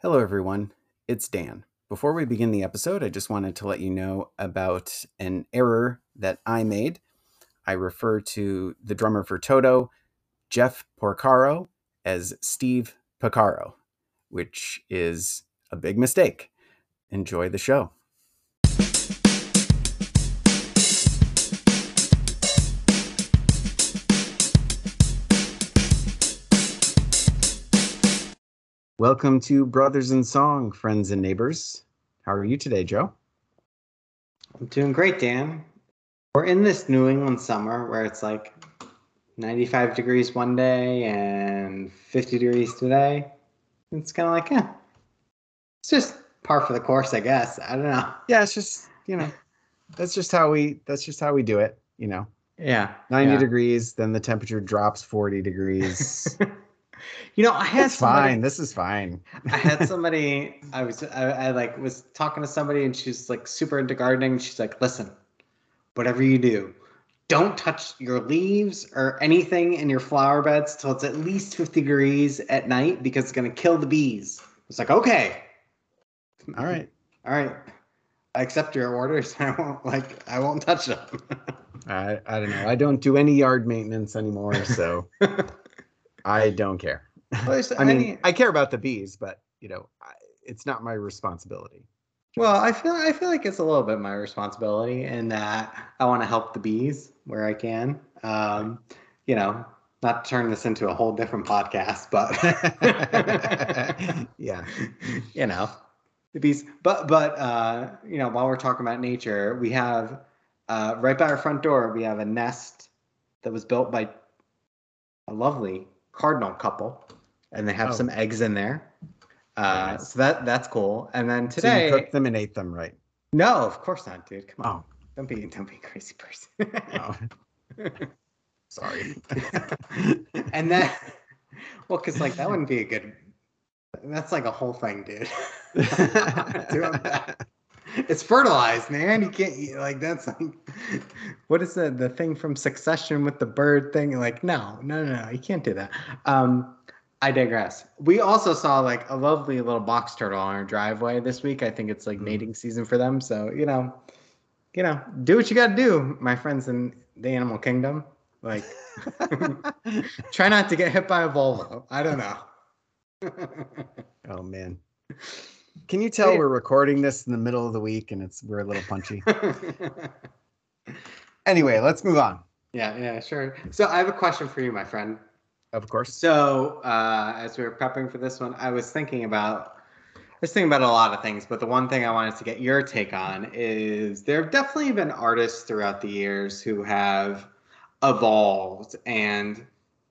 Hello, everyone. It's Dan. Before we begin the episode, I just wanted to let you know about an error that I made. I refer to the drummer for Toto, Jeff Porcaro, as Steve Porcaro, which is a big mistake. Enjoy the show. Welcome to Brothers in Song, friends and neighbors. How are you today, Joe? I'm doing great, Dan. We're in this New England summer where it's like 95 degrees one day and 50 degrees today. It's kind of like, yeah, it's just par for the course, I guess. I don't know. Yeah, it's just you know, that's just how we that's just how we do it. You know, Yeah. 90 yeah. degrees, then the temperature drops 40 degrees. You know, I had It's somebody- fine. This is fine. I had somebody. I was. I, I like was talking to somebody, and she's like super into gardening. She's like, "Listen, whatever you do, don't touch your leaves or anything in your flower beds till it's at least fifty degrees at night because it's gonna kill the bees." It's like, okay, All right. all right, I accept your orders. I won't like. I won't touch them. I I don't know. I don't do any yard maintenance anymore, so I don't care. I mean, I care about the bees, but you know, it's not my responsibility. Well, I feel I feel like it's a little bit my responsibility in that I want to help the bees where I can. Um, you know, not to turn this into a whole different podcast, but yeah. you know, the bees. But but uh, you know, while we're talking about nature, we have uh, right by our front door we have a nest that was built by a lovely cardinal couple, and they have Oh. some eggs in there. Uh, nice. So that that's cool. And then So today, you cooked them and ate them, right? no, of course not, dude. Come on. Oh, Don't be don't be a crazy person. no. Sorry. and then well, cause like that wouldn't be a good that's like a whole thing, dude. It's fertilized, man. You can't eat like that's like what is the the thing from Succession with the bird thing? Like, no, no, no, no, you can't do that. Um I digress. We also saw like a lovely little box turtle on our driveway this week. I think it's like Mhm. mating season for them. So, you know, you know, do what you got to do, my friends in the animal kingdom. Like, try not to get hit by a Volvo. I don't know. oh man. Can you tell Yeah. we're recording this in the middle of the week and it's we're a little punchy? Anyway, let's move on. yeah, yeah, sure. So, I have a question for you, my friend. Of course. So, uh, as we were prepping for this one, I was thinking about I was thinking about a lot of things, but the one thing I wanted to get your take on is there have definitely been artists throughout the years who have evolved, and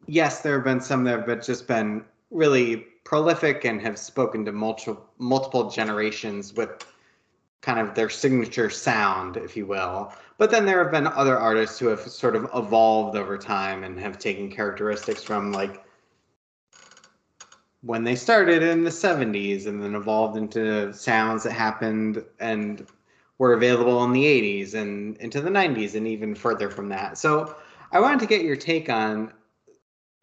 yes, there have been some that have just been really prolific and have spoken to multiple multiple generations with kind of their signature sound, if you will. But then there have been other artists who have sort of evolved over time and have taken characteristics from like when they started in the 70s and then evolved into sounds that happened and were available in the 80s and into the 90s and even further from that. So I wanted to get your take on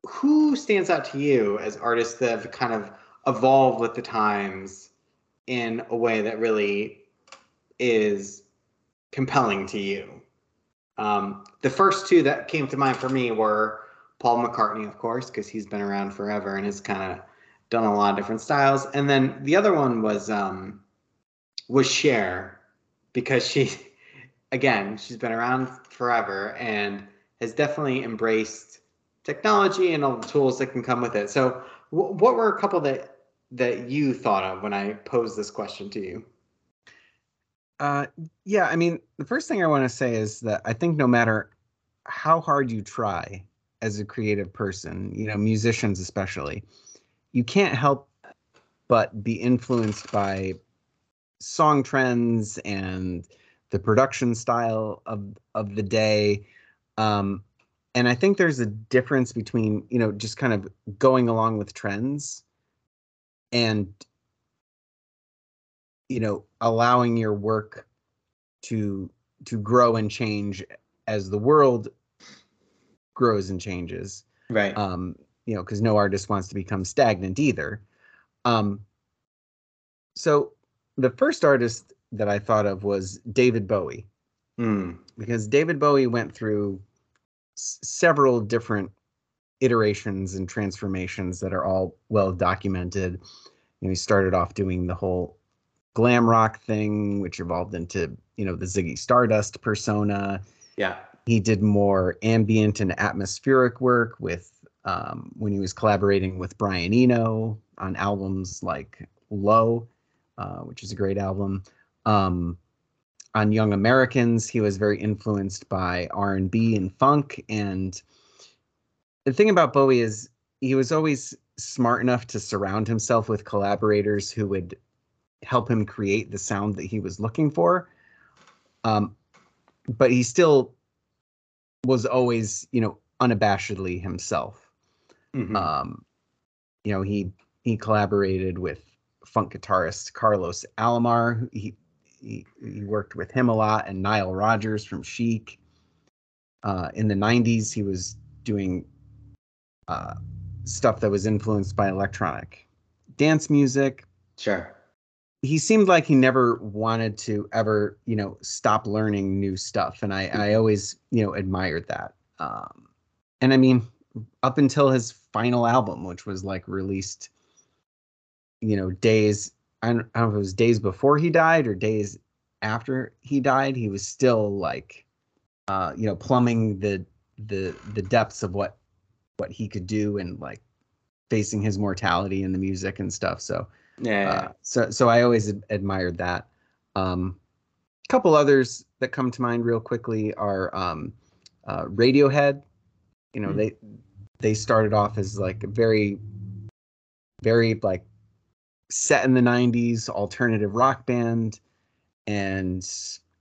who stands out to you as artists that have kind of evolved with the times in a way that really is compelling to you. Um, the first two that came to mind for me were Paul McCartney, of course, because he's been around forever and has kind of done a lot of different styles. And then the other one was um, was Cher, because she, again, she's been around forever and has definitely embraced technology and all the tools that can come with it. So, wh- what were a couple that that you thought of when I posed this question to you? Uh, yeah, I mean, the first thing I want to say is that I think no matter how hard you try as a creative person, you know, musicians especially, you can't help but be influenced by song trends and the production style of of the day. Um, and I think there's a difference between, you know, just kind of going along with trends and you know allowing your work to to grow and change as the world grows and changes Right. um you know because no artist wants to become stagnant either um so the first artist that I thought of was David Bowie Mm. because David Bowie went through s- several different iterations and transformations that are all well documented. You know, he started off doing the whole glam rock thing, which evolved into you know the Ziggy Stardust persona. Yeah. He did more ambient and atmospheric work with um, when he was collaborating with Brian Eno on albums like Low, uh, which is a great album. Um, on Young Americans, he was very influenced by R and B and funk. And the thing about Bowie is he was always smart enough to surround himself with collaborators who would help him create the sound that he was looking for. Um, but he still was always, you know, unabashedly himself. Mhm. Um, you know, he he collaborated with funk guitarist Carlos Alomar. He he, he worked with him a lot, and Nile Rodgers from Chic. Uh, in the '90s, he was doing uh, stuff that was influenced by electronic dance music. Sure. He seemed like he never wanted to ever, you know, stop learning new stuff, and I I always you know admired that. Um, and I mean, up until his final album, which was like released, you know, days I don't, I don't know if it was days before he died or days after he died, he was still like, uh, you know, plumbing the the the depths of what what he could do and like facing his mortality in the music and stuff. So Yeah. uh, so so I always ad- admired that. Um, a couple others that come to mind real quickly are um, uh, Radiohead. You know, Hmm. they they started off as like a very very like set in the 90s alternative rock band and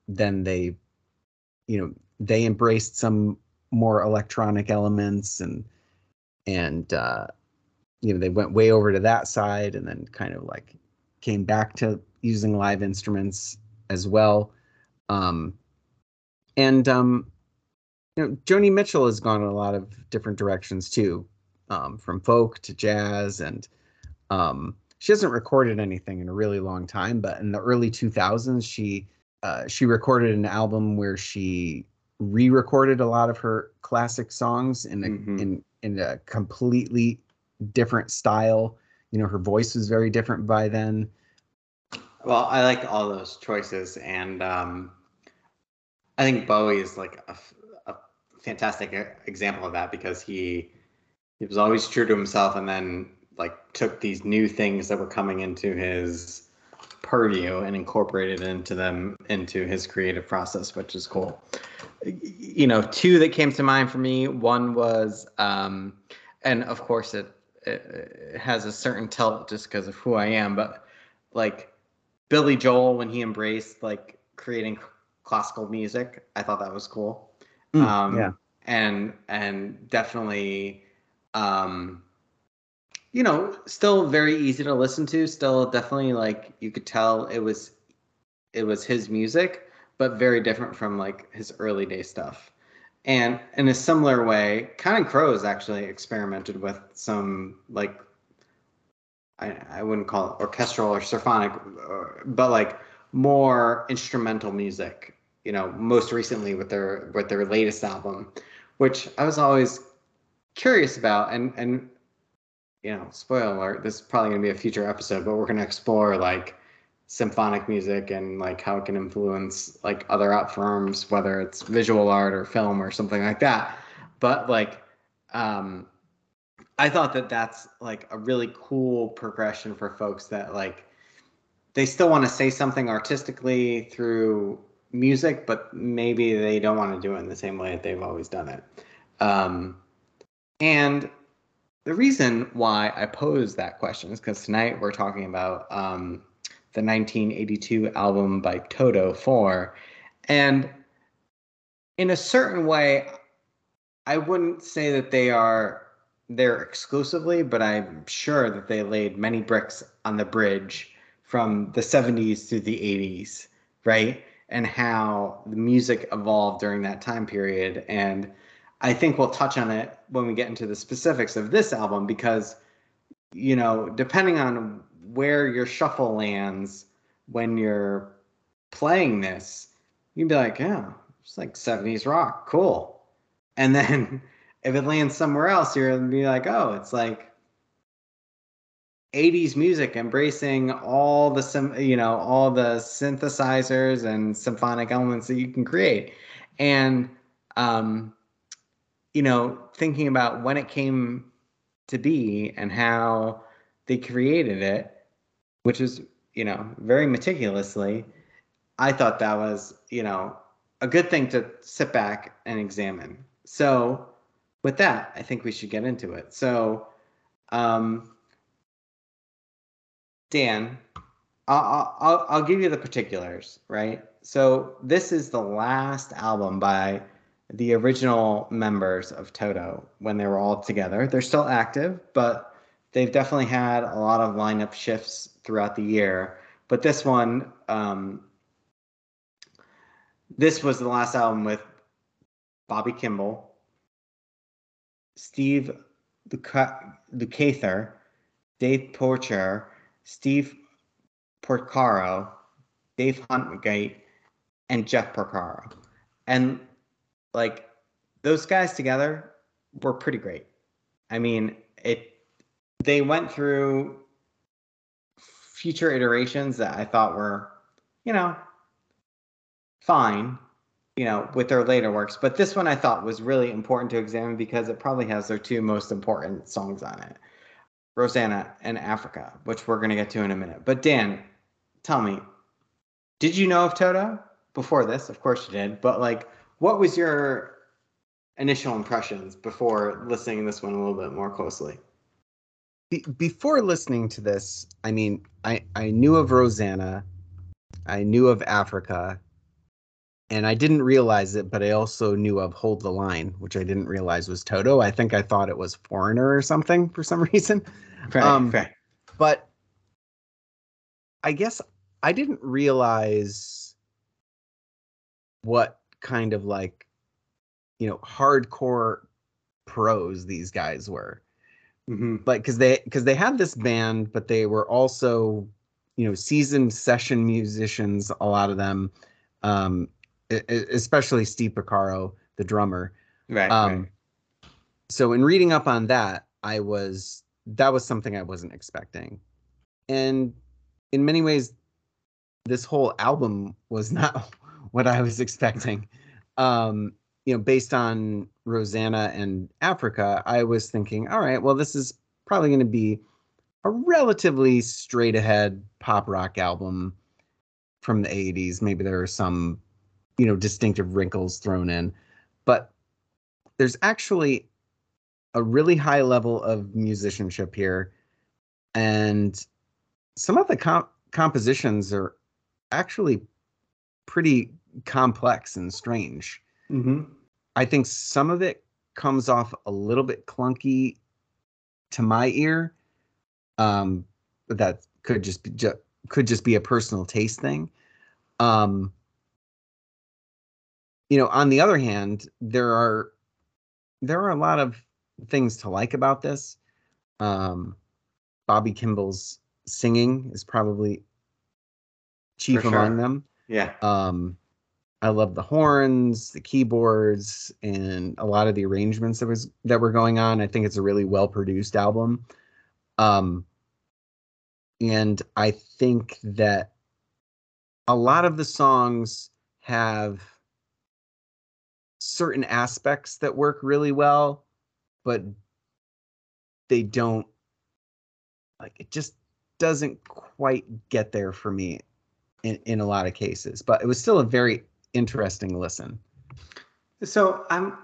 then they you know they embraced some more electronic elements and and uh you know they went way over to that side and then kind of like came back to using live instruments as well. Um and um you know joni mitchell has gone in a lot of different directions too um from folk to jazz and um she hasn't recorded anything in a really long time but in the early 2000s she uh she recorded an album where she re-recorded a lot of her classic songs in a Mhm. in in a completely different style. You know, her voice was very different by then. Well, I like all those choices, and um, I think Bowie is like a fantastic e- example of that because he he was always true to himself, and then like took these new things that were coming into his purview and incorporated into them into his creative process, which is cool. You know, two that came to mind for me. One was, um, and of course it, it has a certain tilt just because of who I am, but like Billy Joel when he embraced like creating classical music, I thought that was cool. Mm, um, yeah. and and definitely, um, you know, still very easy to listen to. Still, definitely like you could tell it was it was his music, but very different from like his early day stuff. And in a similar way, Counting Crows actually experimented with some like I, I wouldn't call it orchestral or symphonic, uh, but like more instrumental music. You know, most recently with their with their latest album, which I was always curious about, and and you know, spoiler alert, this is probably gonna be a future episode, but we're gonna explore like symphonic music and like how it can influence like other art forms, whether it's visual art or film or something like that. But like, um, I thought that that's like a really cool progression for folks that like they still want to say something artistically through music, but maybe they don't want to do it in the same way that they've always done it. Um, and the reason why I pose that question is because tonight we're talking about um, the 1982 album by Toto 4. And in a certain way, I wouldn't say that they are there exclusively, but I'm sure that they laid many bricks on the bridge from the 70s to the 80s, right? And how the music evolved during that time period. And I think we'll touch on it when we get into the specifics of this album because, you know, depending on where your shuffle lands when you're playing this, you'd be like, yeah, it's like 70s rock, cool. And then if it lands somewhere else, you're gonna be like, oh, it's like 80s music embracing all the you know all the synthesizers and symphonic elements that you can create and um you know thinking about when it came to be and how they created it which is you know very meticulously i thought that was you know a good thing to sit back and examine so with that i think we should get into it so um Dan, I'll, I'll, I'll give you the particulars, right? So this is the last album by the original members of Toto when they were all together. They're still active, but they've definitely had a lot of lineup shifts throughout the year. But this one, um, this was the last album with Bobby Kimball, Steve Lukather, Dave Paich, Steve Porcaro, Dave Hungate, and Jeff Porcaro. And like those guys together were pretty great. I mean, it they went through future iterations that I thought were, you know, fine, you know, with their later works. But this one I thought was really important to examine because it probably has their two most important songs on it. Rosanna and Africa, which we're going to get to in a minute. But Dan, tell me, did you know of Toto before this? Of course you did. But like, what was your initial impressions before listening to this one a little bit more closely? Be- before listening to this, I mean, I I knew of Rosanna, I knew of Africa, and I didn't realize it, but I also knew of Hold the Line, which I didn't realize was Toto. I think I thought it was Foreigner or something for some reason. Right, um, right. But I guess I didn't realize what kind of like, you know, hardcore pros these guys were. Mm-hmm. Like, because they because they had this band, but they were also, you know, seasoned session musicians. A lot of them. Um, especially Steve Porcaro the drummer. Right, um, right. So in reading up on that, I was that was something I wasn't expecting, and in many ways, this whole album was not what I was expecting. Um, you know, based on Rosanna and Africa, I was thinking, all right, well, this is probably going to be a relatively straight ahead pop rock album from the 80s. Maybe there are some you know distinctive wrinkles thrown in but there's actually a really high level of musicianship here and some of the comp- compositions are actually pretty complex and strange mm-hmm. i think some of it comes off a little bit clunky to my ear um but that could just be ju- could just be a personal taste thing um you know, on the other hand, there are there are a lot of things to like about this. Um, Bobby Kimball's singing is probably chief sure. among them. Yeah. Um, I love the horns, the keyboards, and a lot of the arrangements that was that were going on. I think it's a really well produced album. Um, and I think that a lot of the songs have certain aspects that work really well, but they don't like it just doesn't quite get there for me in, in a lot of cases. But it was still a very interesting listen. So I'm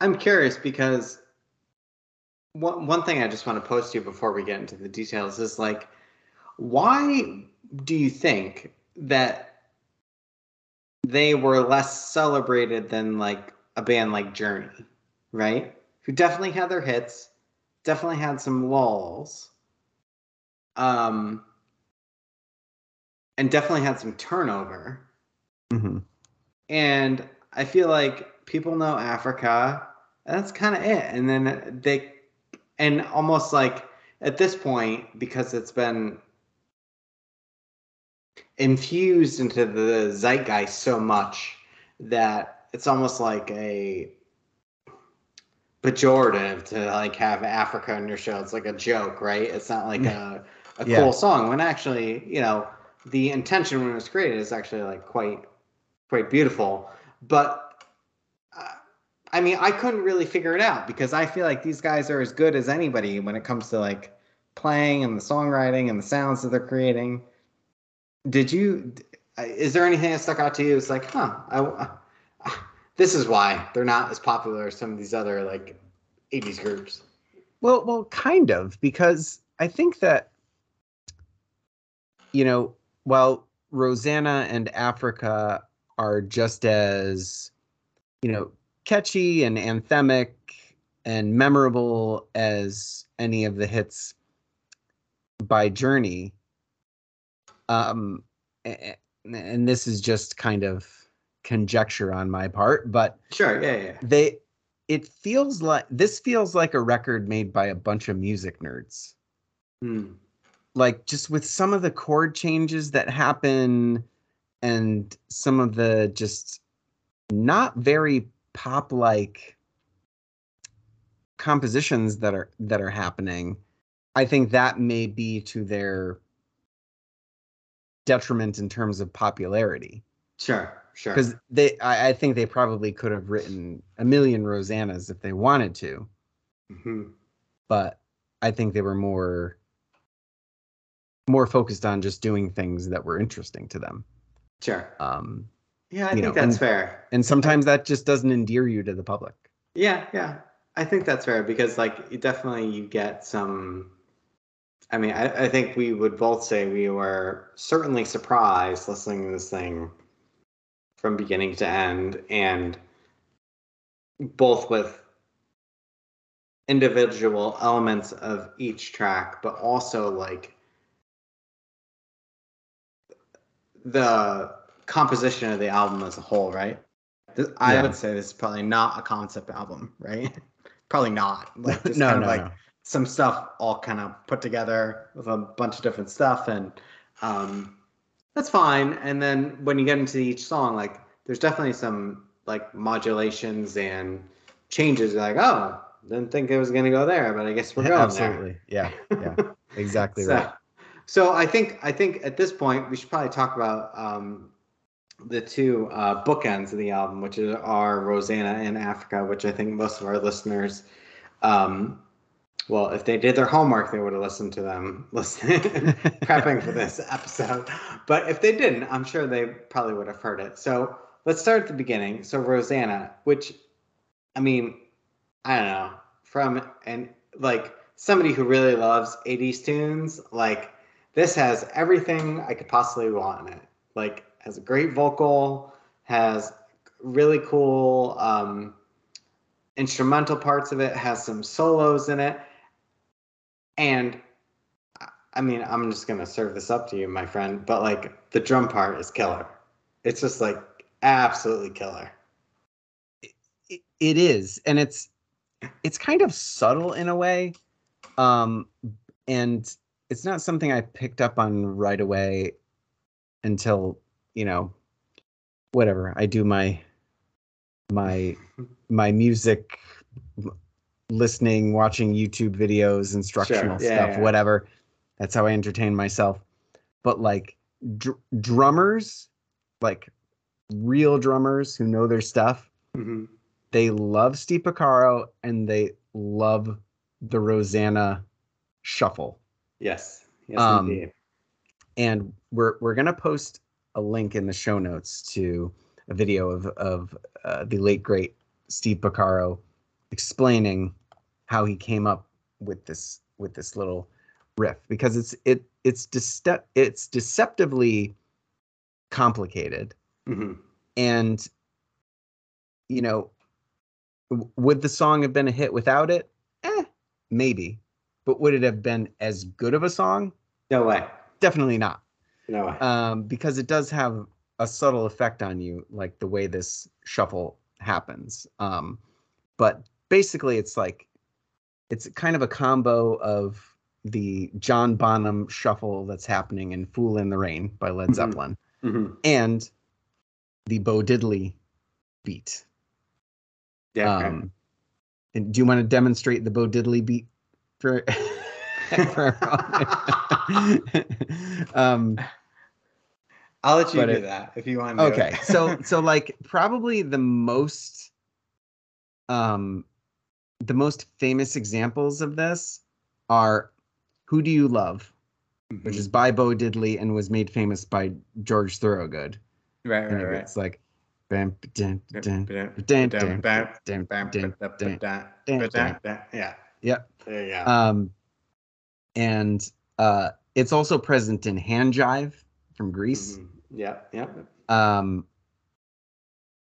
I'm curious because one one thing I just want to post to you before we get into the details is like why do you think that they were less celebrated than like a band like Journey, right? Who definitely had their hits, definitely had some lulls, um, and definitely had some turnover. Mm-hmm. And I feel like people know Africa, that's kind of it. And then they, and almost like at this point, because it's been infused into the zeitgeist so much that it's almost like a pejorative to like have Africa on your show. It's like a joke, right? It's not like a, a Yeah. cool song when actually, you know, the intention when it was created is actually like quite quite beautiful. But uh, I mean, I couldn't really figure it out because I feel like these guys are as good as anybody when it comes to like playing and the songwriting and the sounds that they're creating. Did you? Is there anything that stuck out to you? It's like, huh, I, this is why they're not as popular as some of these other like 80s groups. Well, well, kind of, because I think that, you know, while Rosanna and Africa are just as, you know, catchy and anthemic and memorable as any of the hits by Journey, um, and this is just kind of conjecture on my part, but Sure, yeah, yeah. they it feels like this feels like a record made by a bunch of music nerds Hmm. Like just with some of the chord changes that happen and some of the just not very pop like compositions that are that are happening i think that may be to their detriment in terms of popularity Sure, sure. because they I, I think they probably could have written a million rosannas if they wanted to Mhm. but i think they were more more focused on just doing things that were interesting to them Sure. um Yeah, I think know, that's and- fair. and sometimes that just doesn't endear you to the public Yeah, yeah. I think that's fair because like definitely you get some I mean, I, I think we would both say we were certainly surprised listening to this thing from beginning to end and both with individual elements of each track, but also like the composition of the album as a whole, right? Th- I Yeah. would say this is probably not a concept album, right? probably not. Like just no no like no some stuff all kind of put together with a bunch of different stuff and um that's fine and then when you get into each song like there's definitely some like modulations and changes You're like oh didn't think it was going to go there but i guess we're going absolutely yeah yeah exactly so, right so i think i think at this point we should probably talk about um the two uh, bookends of the album, which are Rosanna and Africa, which I think most of our listeners um, well, if they did their homework, they would have listened to them listening, prepping for this episode. But if they didn't, I'm sure they probably would have heard it. So let's start at the beginning. So Rosanna, which I mean, I don't know, from and like somebody who really loves 80s tunes, like this has everything I could possibly want in it. Like has a great vocal, has really cool um instrumental parts of it, has some solos in it. And I- mean, I'm just gonna serve this up to you, my friend, but like the drum part is killer. It's just like absolutely killer. it, it is and it's it's kind of subtle in a way um and it's not something i picked up on right away until you know whatever i do my my my music listening watching youtube videos instructional yeah, stuff yeah. whatever that's how i entertain myself but like dr- drummers like real drummers who know their stuff Mhm. they love Steve Porcaro and they love the Rosanna shuffle. Yes. Yes, Um, indeed. And we're we're gonna post a link in the show notes to a video of of uh, the late great Steve Porcaro explaining how he came up with this with this little riff because it's it it's dece- it's deceptively complicated Mhm. and you know w- would the song have been a hit without it eh maybe but would it have been as good of a song No way. definitely not No way. um, because it does have a subtle effect on you like the way this shuffle happens um, but basically it's like it's kind of a combo of the John Bonham shuffle that's happening in "Fool in the Rain" by Led Mhm. Zeppelin, Mm-hmm. and the Bo Diddley beat. Yeah. Um, and do you want to demonstrate the Bo Diddley beat for? for um, I'll let you do it- that if you want. Okay so so like probably the most um the most famous examples of this are who do you love which Mhm. is by bo diddley and was made famous by george thorogood right, right, right. it's like bam, Yeah. There you go. um and uh it's also present in hand jive from grease Mhm. Yeah, Yep. um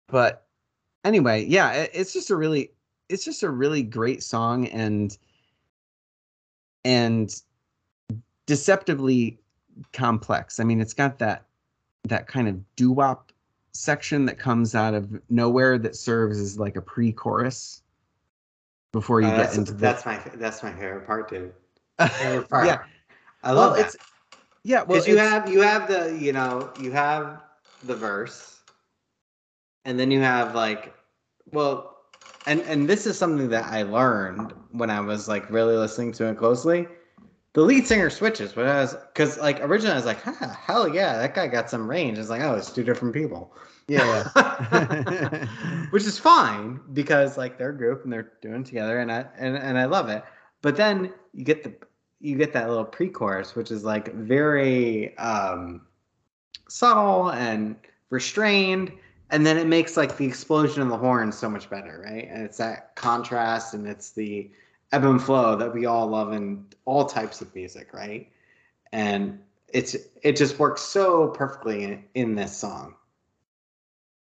but anyway yeah it, it's just a really it's just a really great song and and deceptively complex i mean it's got that that kind of doo-wop section that comes out of nowhere that serves as like a pre-chorus before you Uh, get that's, into the that's my that's my favorite part too. Favorite part. yeah I love that. it's yeah well because you have you have the you know you have the verse and then you have like well and and this is something that i learned when i was like really listening to it closely the lead singer switches but i was because like originally i was like huh, hell yeah that guy got some range it's like oh it's two different people yeah, which is fine because like they're a group and they're doing together and I and, and I love it. But then you get the you get that little pre-chorus which is like very um subtle and restrained and then it makes like the explosion of the horns so much better, right? And it's that contrast and it's the ebb and flow that we all love in all types of music, right? And it's it just works so perfectly in, in this song.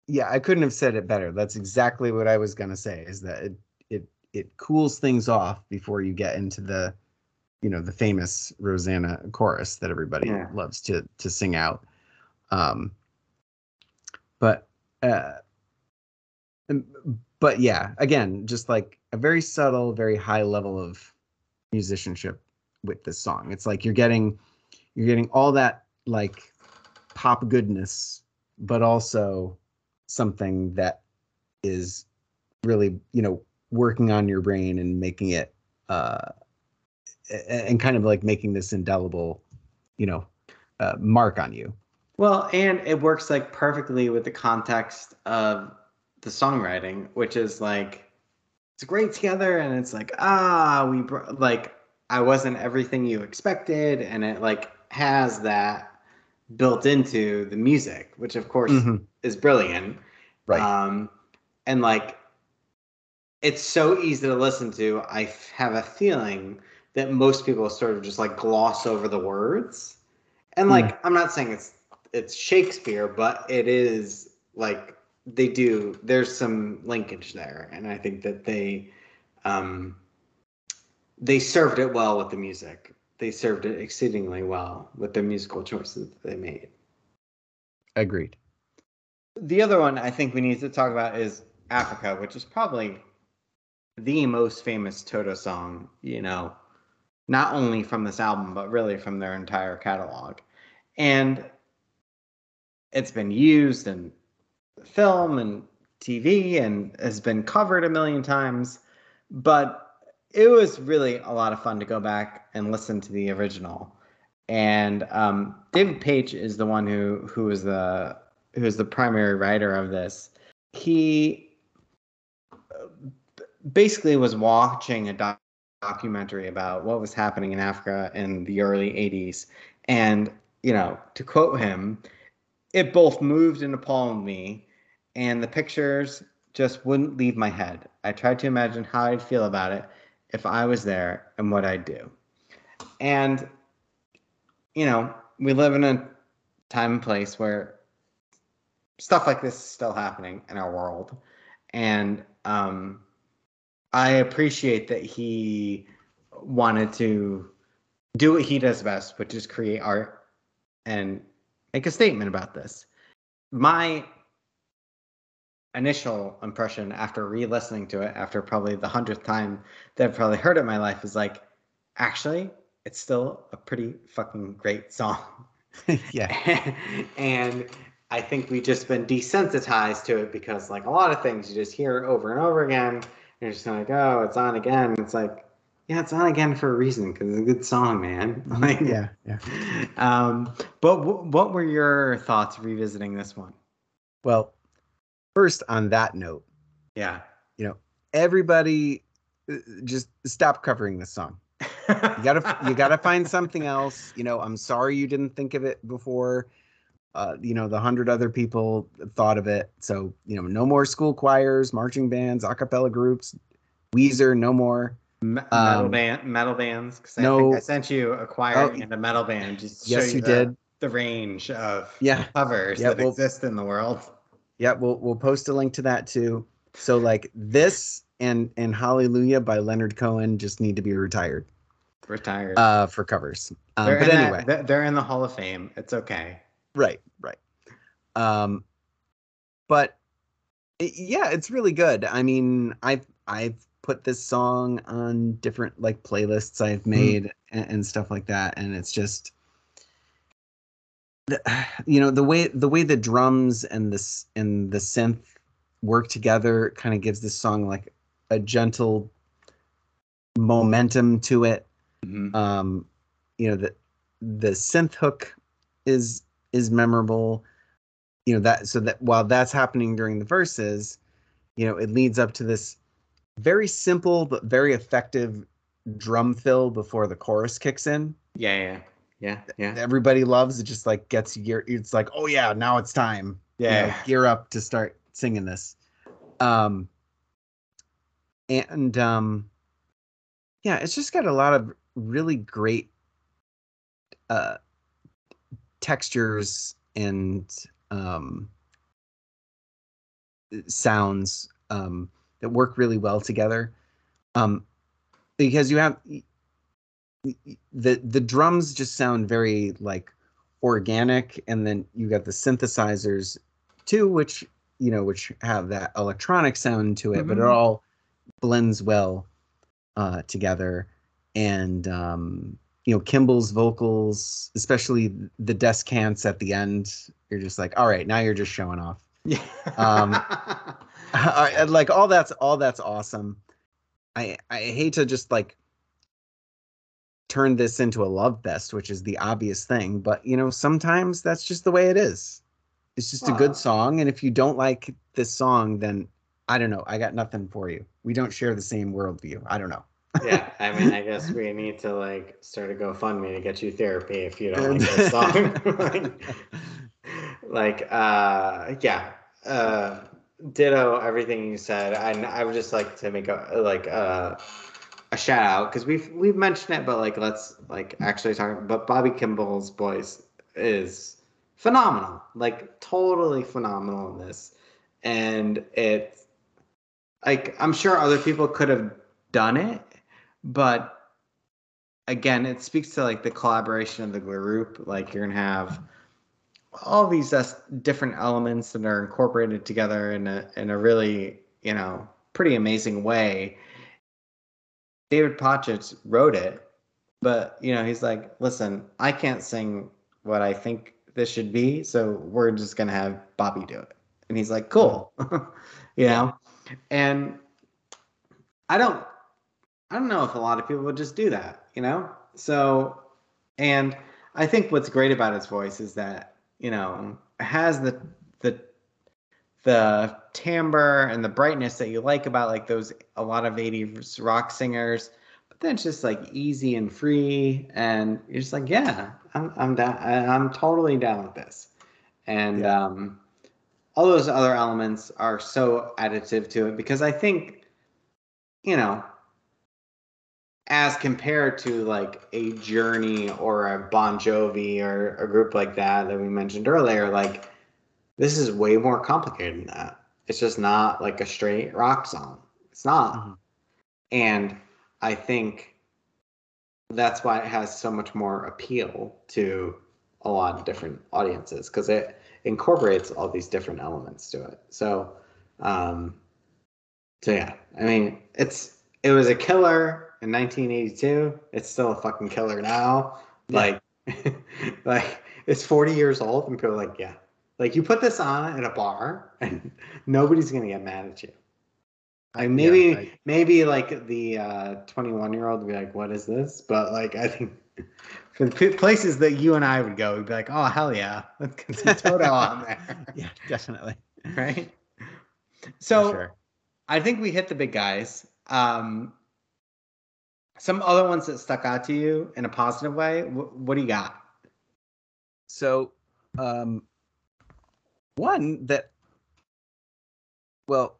yeah i couldn't have said it better that's exactly what i was going to say is that it it it cools things off before you get into the you know the famous rosanna chorus that everybody Yeah. loves to to sing out um but uh but yeah again just like a very subtle very high level of musicianship with this song. It's like you're getting you're getting all that like pop goodness but also something that is really you know working on your brain and making it uh and kind of like making this indelible you know uh, mark on you. Well, and it works like perfectly with the context of the songwriting, which is like it's great together, and it's like ah, we br- like I wasn't everything you expected, and it like has that built into the music, which of course Mhm. is brilliant. right Um, and like, it's so easy to listen to. I f- have a feeling that most people sort of just like gloss over the words. And like, I'm not saying it's it's Shakespeare, but it is like they do. There's some linkage there, and I think that they um, they served it well with the music. They served it exceedingly well with the musical choices that they made. agreed The other one I think we need to talk about is Africa, which is probably the most famous Toto song, you know, not only from this album, but really from their entire catalog. And it's been used in film and TV and has been covered a million times. But it was really a lot of fun to go back and listen to the original. And um, David Paich is the one who who is the who is the primary writer of this. He uh, basically was watching a doc- documentary about what was happening in Africa in the early 80s. And, you know, to quote him, it both moved and appalled me, and the pictures just wouldn't leave my head. I tried to imagine how I'd feel about it if I was there and what I'd do. And, you know, we live in a time and place where stuff like this is still happening in our world. And um, I appreciate that he wanted to do what he does best, which is create art and make a statement about this. My initial impression after re-listening to it after probably the hundredth time that I've probably heard it in my life is like, actually, it's still a pretty fucking great song. yeah. and I think we've just been desensitized to it because, like a lot of things, you just hear over and over again. And you're just like, oh, it's on again. It's like, yeah, it's on again for a reason because it's a good song, man. Like, yeah, yeah. Um, but w- what were your thoughts revisiting this one? Well, first on that note, Yeah. you know, everybody uh, just stop covering this song. You gotta you gotta find something else. You know, I'm sorry you didn't think of it before. Uh, you know, the hundred other people thought of it. So, you know, no more school choirs, marching bands, a cappella groups, Weezer, no more. Me- metal Um, band, metal bands. Because I no- think I sent you a choir Oh, and a metal band. Just to yes, show you the, did. The range of Yeah. covers Yeah, that well- exist in the world. Yeah, we'll we'll post a link to that too. So like this and and Hallelujah by Leonard Cohen just need to be retired Retired. uh for covers. Um, but anyway, they're- they're in the Hall of Fame. It's okay. right, right. Um but it- yeah, it's really good. I mean, I've I've put this song on different like playlists I've made and, and stuff like that and it's just the, you know the way the way the drums and this and the synth work together kind of gives this song like a gentle momentum to it. Um you know the the synth hook is is memorable. You know that so that while that's happening during the verses you know it leads up to this very simple but very effective drum fill before the chorus kicks in. Yeah, yeah, yeah, yeah, everybody loves it just like gets gear it's like oh yeah now it's time. You know, yeah. gear up to start singing this. Um and um yeah it's just got a lot of really great uh textures and um sounds. Um that work really well together um because you have the the drums just sound very like organic and then you got the synthesizers too which you know which have that electronic sound to it but it Mhm. all blends well uh together and um you know kimball's vocals especially the descants at the end you're just like all right now you're just showing off yeah. Um, I, like all that's all that's awesome. I i hate to just like turn this into a love fest which is the obvious thing but you know sometimes that's just the way it is. It's just a good song and if you don't like this song then i don't know i got nothing for you. We don't share the same worldview. I don't know. Yeah, I mean, I guess we need to like start a GoFundMe to get you therapy if you don't like this song. like, like, uh, yeah, uh, ditto everything you said. And I would just like to make a like uh, a shout out because we've we've mentioned it, but like let's like actually talk. But Bobby Kimball's voice is phenomenal, like totally phenomenal in this, and it's like I'm sure other people could have done it, but again, it speaks to like the collaboration of the group. Like you're gonna have all these uh, different elements that are incorporated together in a in a really you know pretty amazing way. David Potchitz wrote it, but you know he's like, listen, I can't sing what I think this should be, so we're just gonna have Bobby do it. And he's like, cool, you know, and I don't I don't know if a lot of people would just do that, you know? So and I think what's great about his voice is that, you know, it has the the the timbre and the brightness that you like about like those a lot of 80s rock singers, but then it's just like easy and free and you're just like, yeah, I'm I'm down I'm totally down with this. And Yeah. um all those other elements are so additive to it because I think you know, as compared to like a Journey or a Bon Jovi or a group like that that we mentioned earlier, like this is way more complicated than that. It's just not like a straight rock song. It's not. Mhm. And I think that's why it has so much more appeal to a lot of different audiences because it incorporates all these different elements to it. So, um, so yeah, I mean, it's it was a killer in 1982. It's still a fucking killer now. Yeah. Like, like it's 40 years old, and people are like, yeah. Like you put this on at a bar, and nobody's gonna get mad at you. Like maybe, Yeah, I- maybe like the 21 year old would be like, "What is this?" But like, I think for the places that you and I would go, we'd be like, "Oh hell yeah, let's get some Toto on there." yeah, definitely. right? So sure. I think we hit the big guys. Um, some other ones that stuck out to you in a positive way. Wh- what do you got? So, um, one that, well,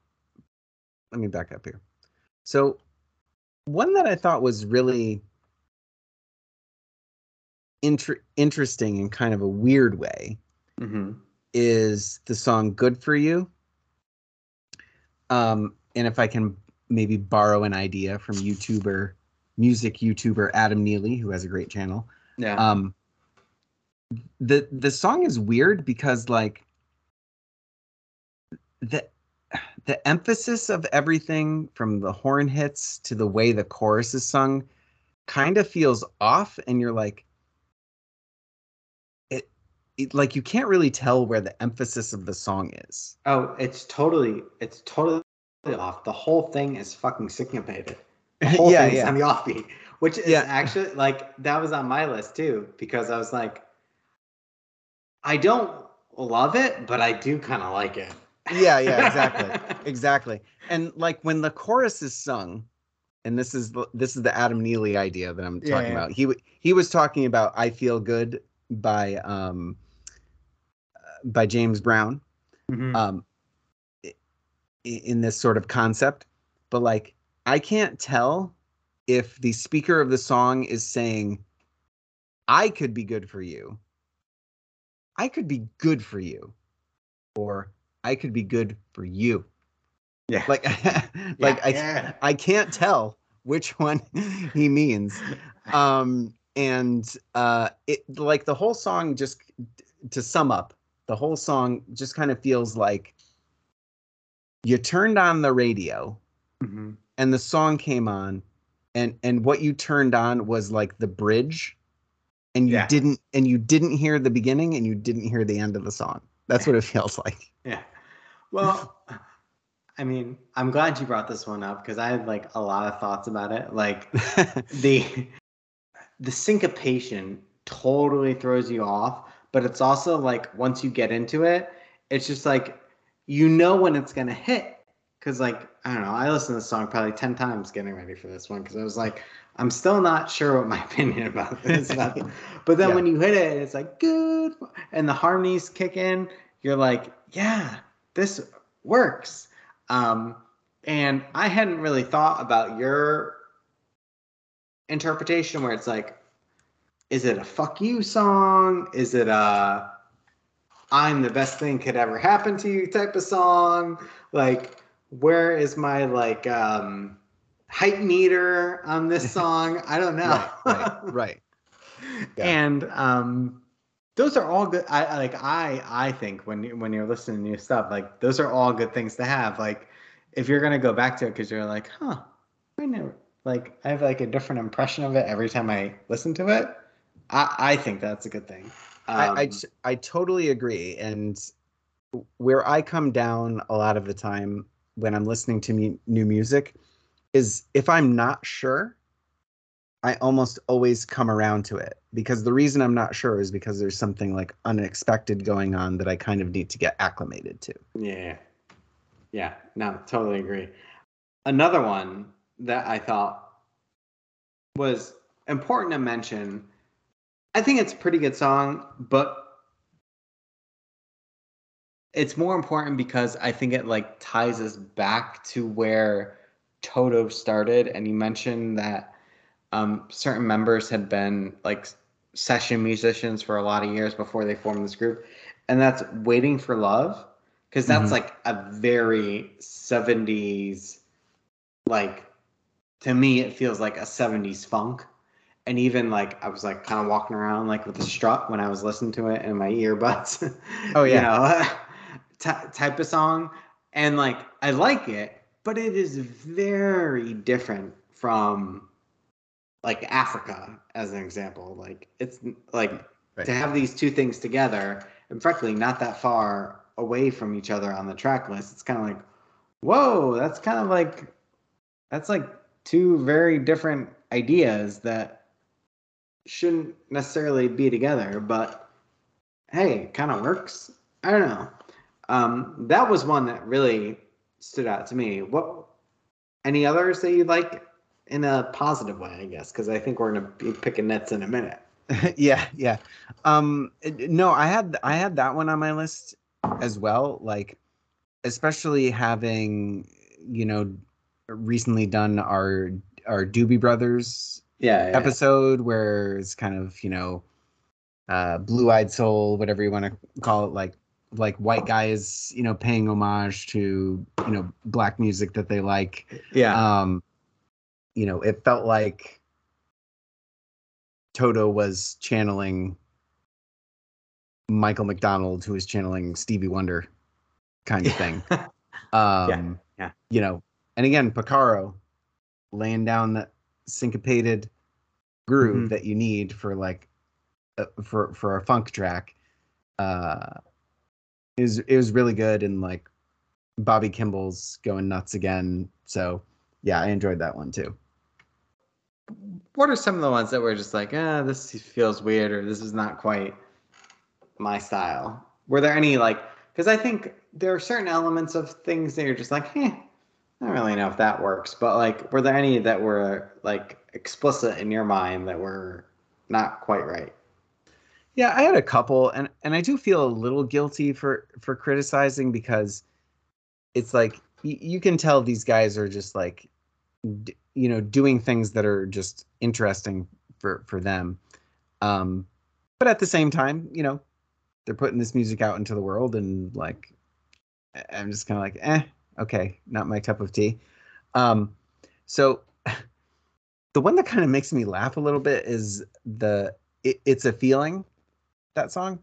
let me back up here. So, one that I thought was really inter- interesting in kind of a weird way Mm-hmm. is the song "Good for You." Um, and if I can maybe borrow an idea from YouTuber, music YouTuber Adam Neely, who has a great channel. Yeah. um the the song is weird because like the the emphasis of everything from the horn hits to the way the chorus is sung kind of feels off and you're like it, it like you can't really tell where the emphasis of the song is oh, it's totally, it's totally off. The whole thing is fucking syncopated. The whole yeah thing yeah on the offbeat, which is Yeah. actually like that was on my list too because I was like, I don't love it, but I do kind of like it. yeah yeah exactly exactly and like when the chorus is sung and this is the- this is the adam neely idea that i'm talking yeah. about he w- he was talking about i feel good by um by james brown Mhm. um in this sort of concept but like i can't tell if the speaker of the song is saying i could be good for you i could be good for you or i could be good for you yeah. like like I, yeah. I can't tell which one he means um and uh it like the whole song just to sum up the whole song just kind of feels like you turned on the radio Mhm. And the song came on and and what you turned on was like the bridge and you Yeah. didn't and you didn't hear the beginning and you didn't hear the end of the song that's what it feels like Yeah. Well, I mean, I'm glad you brought this one up because I had like a lot of thoughts about it. Like the the syncopation totally throws you off, but it's also like once you get into it, it's just like you know when it's gonna hit. Cause like I don't know, I listened to this song probably ten times getting ready for this one because I was like, I'm still not sure what my opinion about this. is. but then Yeah. when you hit it, it's like good, and the harmonies kick in. You're like, yeah, this works. Um, and I hadn't really thought about your interpretation where it's like, is it a fuck you song? Is it a I'm the best thing could ever happen to you type of song? Like, where is my like um hype meter on this song? I don't know. right right right Yeah. And um those are all good I like I I think when you when you're listening to new stuff, like those are all good things to have. Like if you're gonna go back to it because you're like, huh, I never like I have like a different impression of it every time I listen to it. I, I think that's a good thing. I, I Um, I totally agree. And where I come down a lot of the time when I'm listening to new music is if I'm not sure, I almost always come around to it because the reason I'm not sure is because there's something like unexpected going on that I kind of need to get acclimated to. Yeah. Yeah. No, totally agree. Another one that I thought was important to mention. I think it's a pretty good song, but it's more important because I think it like ties us back to where Toto started. And you mentioned that um, certain members had been like session musicians for a lot of years before they formed this group, and that's "Waiting for Love." because that's Mhm. like a very 70s like to me it feels like a 70s funk and even like i was like kind of walking around like with a strut when i was listening to it in my earbuds Oh, you yeah. know ty- type of song and like i like it but it is very different from like Africa as an example. Like it's like Right. to have these two things together and frankly not that far away from each other on the track list. It's kind of like, whoa, that's kind of like that's like two very different ideas that shouldn't necessarily be together, but hey, it kind of works. I don't know. Um, that was one that really stood out to me. What any others that you like in a positive way, I guess, because I think we're gonna be picking nets in a minute. yeah, yeah. Um, no, I had I had that one on my list as well. Like, especially having you know recently done our our Doobie Brothers Yeah, yeah. episode where it's kind of you know uh blue eyed soul whatever you want to call it like like white guys you know paying homage to you know black music that they like yeah. um you know it felt like toto was channeling michael mcdonald who was channeling stevie wonder kind of thing um yeah. you know and again Porcaro laying down the syncopated groove Mhm. that you need for like uh, for for a funk track uh it was it was really good and like bobby kimball's going nuts again so yeah i enjoyed that one too what are some of the ones that were just like, ah, this feels weird or this is not quite my style? Were there any like, because I think there are certain elements of things that you're just like, eh, I don't really know if that works. But like, were there any that were like explicit in your mind that were not quite right? Yeah, I had a couple, and and I do feel a little guilty for for criticizing because it's like y- you can tell these guys are just like, d- you know, doing things that are just interesting for for them. Um, but at the same time, you know, they're putting this music out into the world, and like, I'm just kind of like, eh, okay, not my cup of tea. Um, so the one that kind of makes me laugh a little bit is the it, it's a feeling that song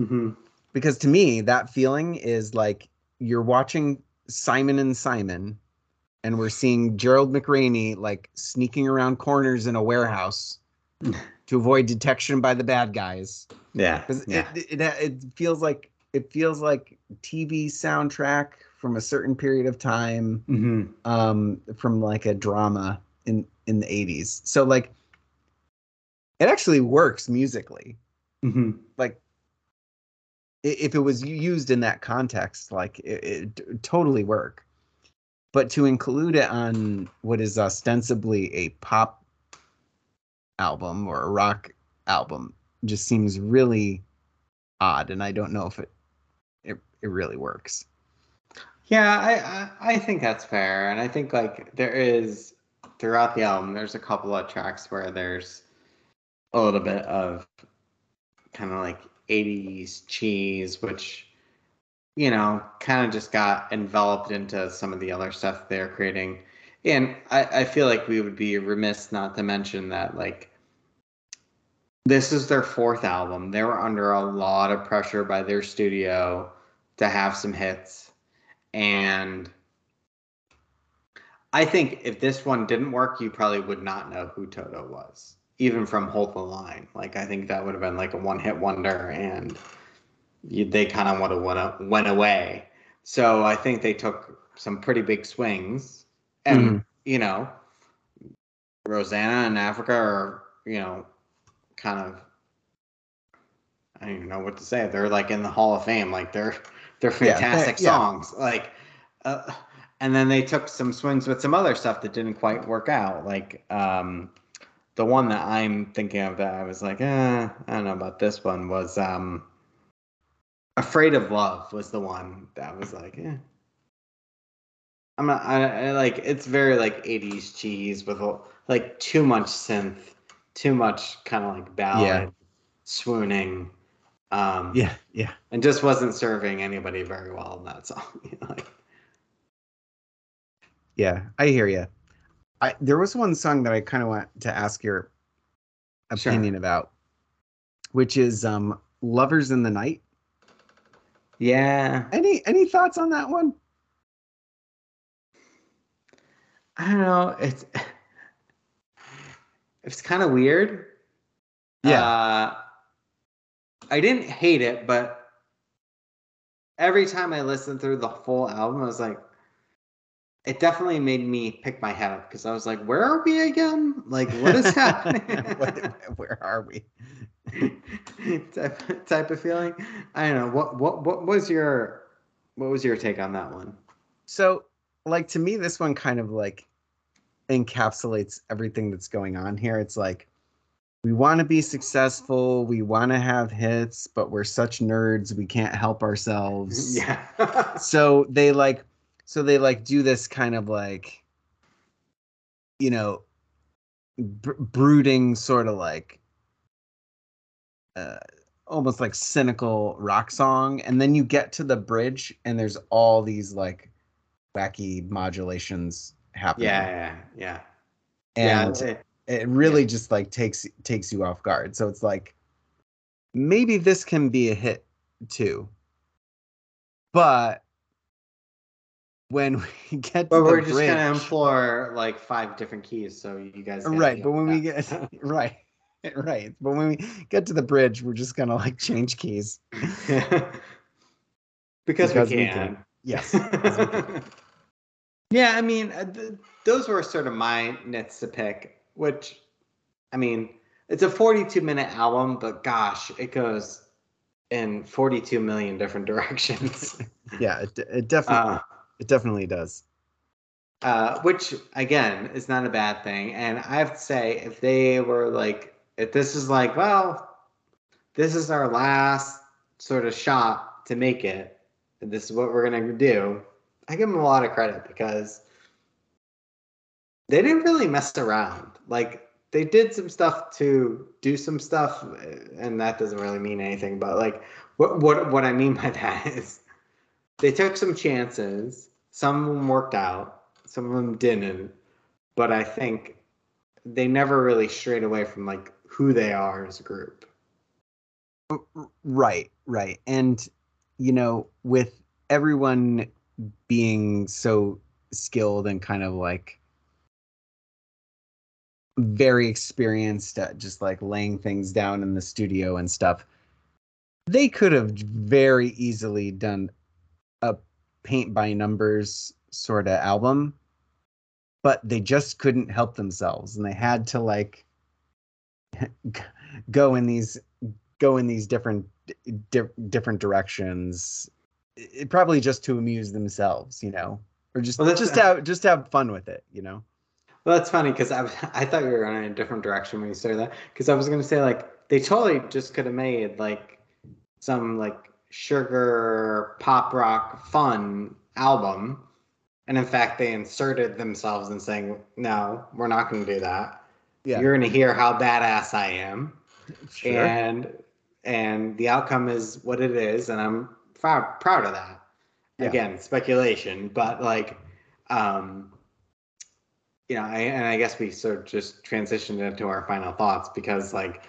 Mm-hmm. because to me that feeling is like you're watching Simon and Simon and we're seeing Gerald McRaney like sneaking around corners in a warehouse to avoid detection by the bad guys Yeah. Yeah. it, it it feels like it feels like TV soundtrack from a certain period of time mm-hmm. um from like a drama in in the 80s so like it actually works musically Mm-hmm. like if it was used in that context like it, it totally work but to include it on what is ostensibly a pop album or a rock album just seems really odd and i don't know if it it, it really works Yeah, I, I I think that's fair, and I think like there is throughout the album, there's a couple of tracks where there's a little bit of kind of like '80s cheese, which you know kind of just got enveloped into some of the other stuff they're creating, and I, I feel like we would be remiss not to mention that like this is their fourth album. They were under a lot of pressure by their studio to have some hits. And I think if this one didn't work, you probably would not know who Toto was, even from Hold the Line. Like I think that would have been like a one-hit wonder, and you, they kind of would have went, went away. So I think they took some pretty big swings, and Mhm. you know, Rosanna and Africa are you know, kind of. I don't even know what to say. They're like in the Hall of Fame. Like they're they're Yeah, fantastic they- yeah. songs. Like, uh, and then they took some swings with some other stuff that didn't quite work out. Like, um, the one that I'm thinking of that I was like, eh, I don't know about this one was um, "Afraid of Love" was the one that was like, eh. I'm not. I, I like. It's very like '80s cheese with like too much synth, too much kind of like ballad, Yeah. swooning. Um, yeah yeah and just wasn't serving anybody very well in that song. like, Yeah, I hear you. I there was one song that I kind of want to ask your Sure. opinion about, which is um "Lovers in the Night." yeah, Any any thoughts on that one? I don't know. It's it's kind of weird. Yeah. Uh, I didn't hate it, but every time I listened through the full album, I was like, it definitely made me pick my head up because I was like, where are we again? Like, what is happening? What- where are we? type, type of feeling. I don't know. What what what was your what was your take on that one? So, like to me, this one kind of like encapsulates everything that's going on here. It's like we want to be successful, we want to have hits, but we're such nerds we can't help ourselves. Yeah. So they like, so they like do this kind of like, you know, br- brooding sort of like, uh, almost like cynical rock song, and then you get to the bridge, and there's all these like wacky modulations happening. yeah, yeah, and yeah. it- it really just like takes takes you off guard. So it's like maybe this can be a hit too. But when we get but the we're just bridge, gonna implore like five different keys, so you guys. right, but when we get right, right, but when we get to the bridge, we're just gonna like change keys. because, Because we we can. can. Yes. can. yeah, I mean, uh, th- those were sort of my nits to pick. Which, I mean, it's a 42 minute album, but gosh, it goes in 42 million different directions. yeah, it, it definitely uh, it definitely does. uh, which again is not a bad thing. And I have to say, if they were like, if this is like, well, this is our last sort of shot to make it, and this is what we're gonna do, I give them a lot of credit because they didn't really mess around. Like they did some stuff to do some stuff, and that doesn't really mean anything. But like, what what what I mean by that is they took some chances. Some of them worked out, some of them didn't. But I think they never really strayed away from like who they are as a group. Right, right. And you know, with everyone being so skilled and kind of like very experienced at just like laying things down in the studio and stuff, they could have very easily done a paint by numbers sort of album, but they just couldn't help themselves and they had to like go in these go in these different di- different directions it, probably just to amuse themselves you know or just Well, just have just have fun with it you know Well, that's funny because I, I thought you were going in a different direction when you started that. Because I was going to say like they totally just could have made like some like sugar pop rock fun album, and in fact they inserted themselves in saying no, we're not going to do that. yeah You're going to hear how badass I am, sure. and and the outcome is what it is, and I'm proud proud of that. Yeah. Again, speculation, but like, um, you know, I, and I guess we sort of just transitioned into our final thoughts because, like,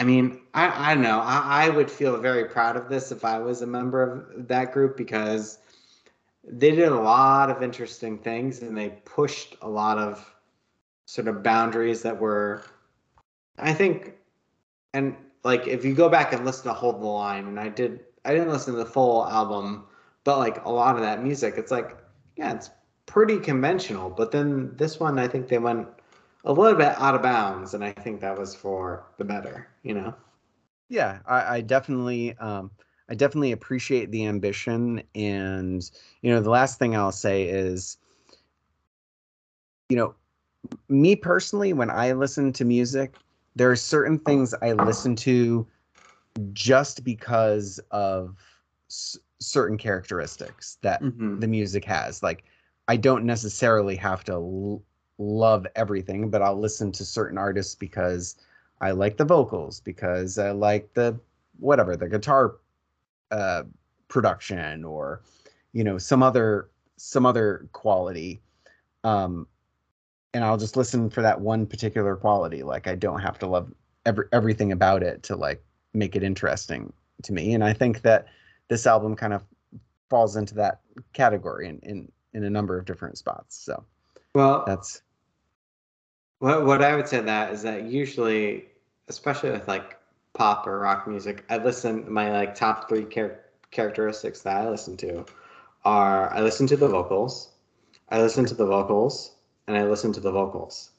I mean, I, I don't know. I, I would feel very proud of this if I was a member of that group because they did a lot of interesting things and they pushed a lot of sort of boundaries that were, I think, and like if you go back and listen to Hold the Line, and I did, I didn't listen to the full album, but like a lot of that music, it's like, yeah, it's pretty conventional. But then this one, I think they went a little bit out of bounds, and I think that was for the better, you know. yeah I, I definitely um i definitely appreciate the ambition and you know the last thing i'll say is you know me personally when i listen to music there are certain things i listen to just because of s- certain characteristics that Mm-hmm. the music has like i don't necessarily have to l- love everything but i'll listen to certain artists because i like the vocals because i like the whatever the guitar uh production or you know some other some other quality. Um and i'll just listen for that one particular quality. Like i don't have to love every everything about it to like make it interesting to me. And i think that this album kind of falls into that category in in, in a number of different spots. So Well, that's What what I would say that is that usually, especially with like pop or rock music, I listen. My like top three char- characteristics that I listen to are I listen to the vocals, I listen to the vocals, and I listen to the vocals.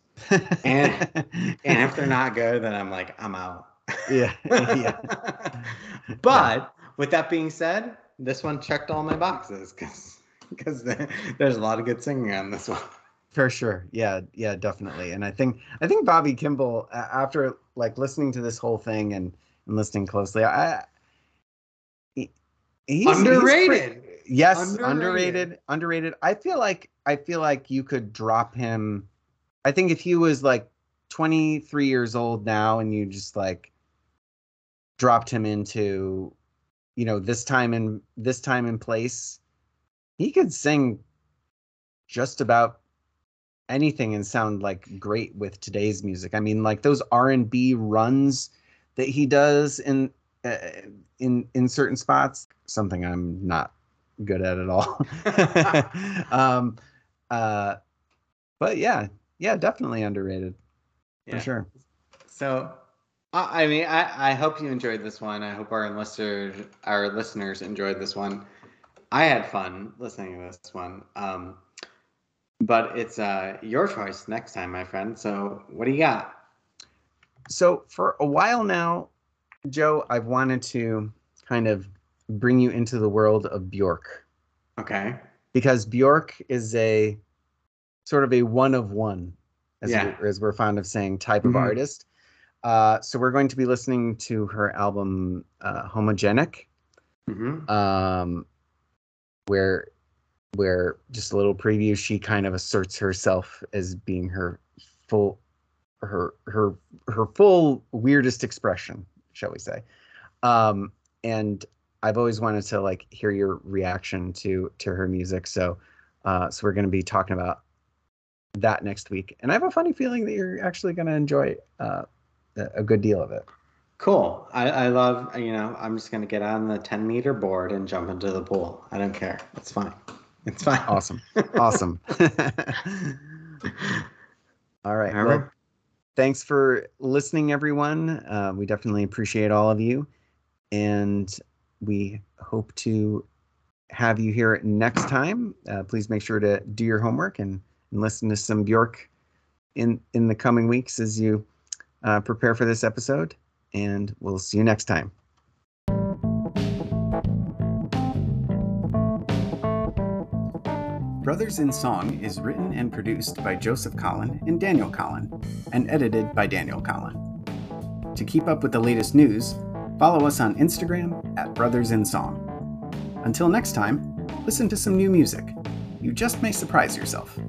And and if they're not good, then I'm like I'm out. yeah, yeah. but with that being said, this one checked all my boxes because because there's a lot of good singing on this one. For sure. Yeah, yeah, definitely. And I think I think Bobby Kimball after like listening to this whole thing and, and listening closely, I he, he's he's Underrated. pretty- yes, Underrated. underrated. Underrated. I feel like I feel like you could drop him I think if he was like 23 years old now and you just like dropped him into you know this time in this time and place he could sing just about anything and sound like great with today's music. I mean, like those R and B runs that he does in uh, in in certain spots, something I'm not good at at all. um, uh, but yeah, yeah, definitely underrated Yeah. for sure. So, I I mean, I, I hope you enjoyed this one. I hope our listeners our listeners enjoyed this one. I had fun listening to this one. Um, but it's uh, your choice next time, my friend. So, what do you got? So for a while now, Joe, I've wanted to kind of bring you into the world of Bjork. Okay. because Bjork is a sort of a one of one, as, Yeah. we, as we're fond of saying, type Mhm. of artist. Uh, so we're going to be listening to her album uh, Homogenic, Mm-hmm. um, where where just a little preview, she kind of asserts herself as being her full her her her full weirdest expression, shall we say? Um, and I've always wanted to like hear your reaction to to her music. So uh, so we're going to be talking about that next week, and I have a funny feeling that you're actually going to enjoy uh, a good deal of it. Cool. I, I love, you know, I'm just going to get on the 10 meter board and jump into the pool. I don't care. It's fine. It's fine. Awesome, awesome. All right. All Well, thanks for listening, everyone. Uh, we definitely appreciate all of you, and we hope to have you here next time. Uh, please make sure to do your homework and, and listen to some Bjork in in the coming weeks as you uh, prepare for this episode. And we'll see you next time. Brothers in Song is written and produced by Joseph Collin and Daniel Collin, and edited by Daniel Collin. To keep up with the latest news, follow us on Instagram at Brothers in Song. Until next time, listen to some new music. You just may surprise yourself.